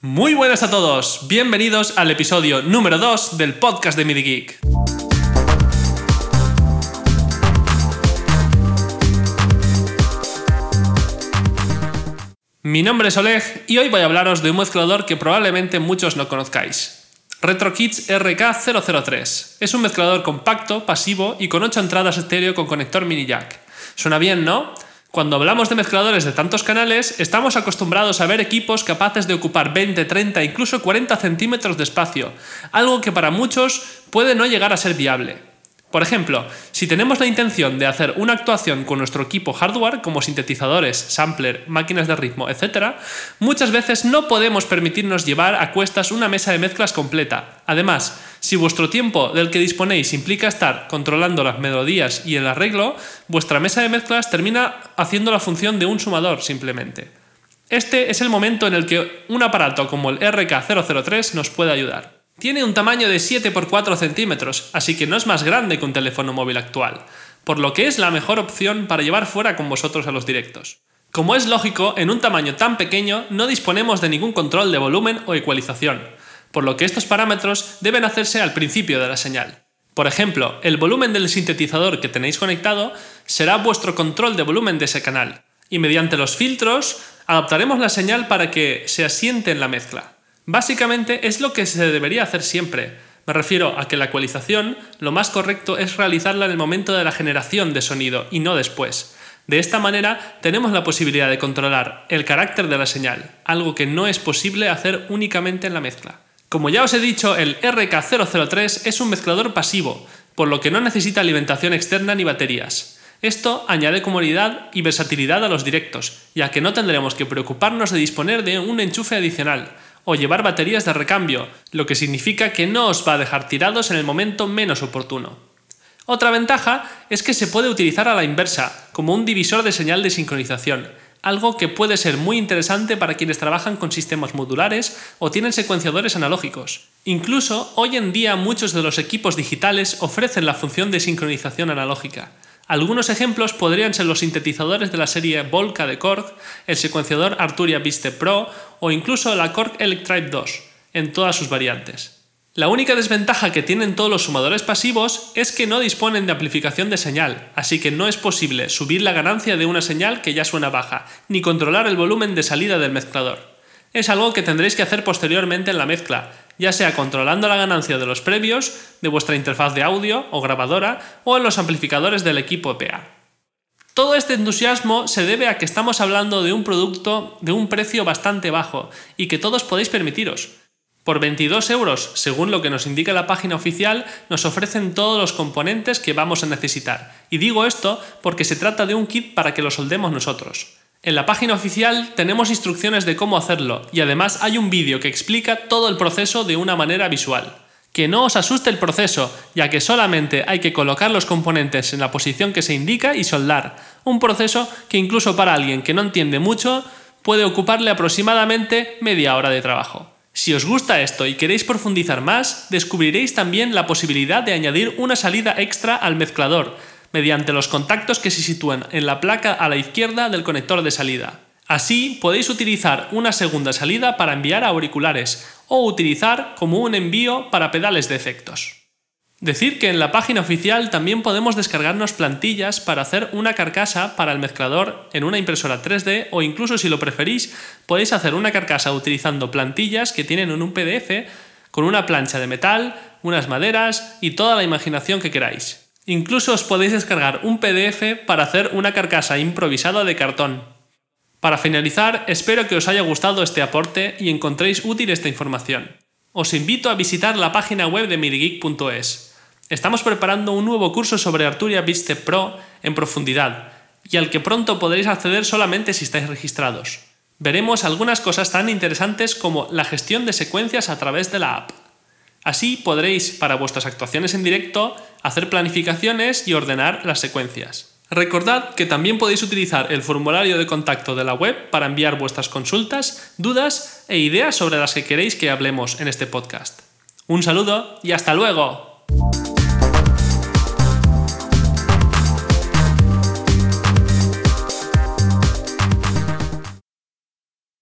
Muy buenas a todos, bienvenidos al episodio número 2 del podcast de MIDI Geek. Mi nombre es Oleg y hoy voy a hablaros de un mezclador que probablemente muchos no conozcáis. RetroKits RK003. Es un mezclador compacto, pasivo y con 8 entradas estéreo con conector mini jack. Suena bien, ¿no? Cuando hablamos de mezcladores de tantos canales, estamos acostumbrados a ver equipos capaces de ocupar 20, 30, incluso 40 centímetros de espacio, algo que para muchos puede no llegar a ser viable. Por ejemplo, si tenemos la intención de hacer una actuación con nuestro equipo hardware, como sintetizadores, sampler, máquinas de ritmo, etc., muchas veces no podemos permitirnos llevar a cuestas una mesa de mezclas completa. Además, si vuestro tiempo del que disponéis implica estar controlando las melodías y el arreglo, vuestra mesa de mezclas termina haciendo la función de un sumador simplemente. Este es el momento en el que un aparato como el RK003 nos puede ayudar. Tiene un tamaño de 7 x 4 centímetros, así que no es más grande que un teléfono móvil actual, por lo que es la mejor opción para llevar fuera con vosotros a los directos. Como es lógico, en un tamaño tan pequeño no disponemos de ningún control de volumen o ecualización, por lo que estos parámetros deben hacerse al principio de la señal. Por ejemplo, el volumen del sintetizador que tenéis conectado será vuestro control de volumen de ese canal, y mediante los filtros adaptaremos la señal para que se asiente en la mezcla. Básicamente es lo que se debería hacer siempre. Me refiero a que la ecualización lo más correcto es realizarla en el momento de la generación de sonido y no después. De esta manera tenemos la posibilidad de controlar el carácter de la señal, algo que no es posible hacer únicamente en la mezcla. Como ya os he dicho, el RK003 es un mezclador pasivo, por lo que no necesita alimentación externa ni baterías. Esto añade comodidad y versatilidad a los directos, ya que no tendremos que preocuparnos de disponer de un enchufe adicional, o llevar baterías de recambio, lo que significa que no os va a dejar tirados en el momento menos oportuno. Otra ventaja es que se puede utilizar a la inversa, como un divisor de señal de sincronización, algo que puede ser muy interesante para quienes trabajan con sistemas modulares o tienen secuenciadores analógicos. Incluso hoy en día muchos de los equipos digitales ofrecen la función de sincronización analógica. Algunos ejemplos podrían ser los sintetizadores de la serie Volca de Korg, el secuenciador Arturia Viste Pro o incluso la Korg Electribe 2, en todas sus variantes. La única desventaja que tienen todos los sumadores pasivos es que no disponen de amplificación de señal, así que no es posible subir la ganancia de una señal que ya suena baja, ni controlar el volumen de salida del mezclador. Es algo que tendréis que hacer posteriormente en la mezcla, ya sea controlando la ganancia de los previos, de vuestra interfaz de audio o grabadora o en los amplificadores del equipo EPA. Todo este entusiasmo se debe a que estamos hablando de un producto de un precio bastante bajo y que todos podéis permitiros. Por 22 euros, según lo que nos indica la página oficial, nos ofrecen todos los componentes que vamos a necesitar. Y digo esto porque se trata de un kit para que lo soldemos nosotros. En la página oficial tenemos instrucciones de cómo hacerlo y además hay un vídeo que explica todo el proceso de una manera visual. Que no os asuste el proceso, ya que solamente hay que colocar los componentes en la posición que se indica y soldar. Un proceso que incluso para alguien que no entiende mucho puede ocuparle aproximadamente media hora de trabajo. Si os gusta esto y queréis profundizar más, descubriréis también la posibilidad de añadir una salida extra al mezclador, mediante los contactos que se sitúan en la placa a la izquierda del conector de salida. Así podéis utilizar una segunda salida para enviar auriculares o utilizar como un envío para pedales de efectos. Decir que en la página oficial también podemos descargarnos plantillas para hacer una carcasa para el mezclador en una impresora 3D o incluso si lo preferís podéis hacer una carcasa utilizando plantillas que tienen en un PDF con una plancha de metal, unas maderas y toda la imaginación que queráis. Incluso os podéis descargar un PDF para hacer una carcasa improvisada de cartón. Para finalizar, espero que os haya gustado este aporte y encontréis útil esta información. Os invito a visitar la página web de midigeek.es. Estamos preparando un nuevo curso sobre Arturia Viste Pro en profundidad y al que pronto podréis acceder solamente si estáis registrados. Veremos algunas cosas tan interesantes como la gestión de secuencias a través de la app. Así podréis, para vuestras actuaciones en directo, hacer planificaciones y ordenar las secuencias. Recordad que también podéis utilizar el formulario de contacto de la web para enviar vuestras consultas, dudas e ideas sobre las que queréis que hablemos en este podcast. Un saludo y hasta luego.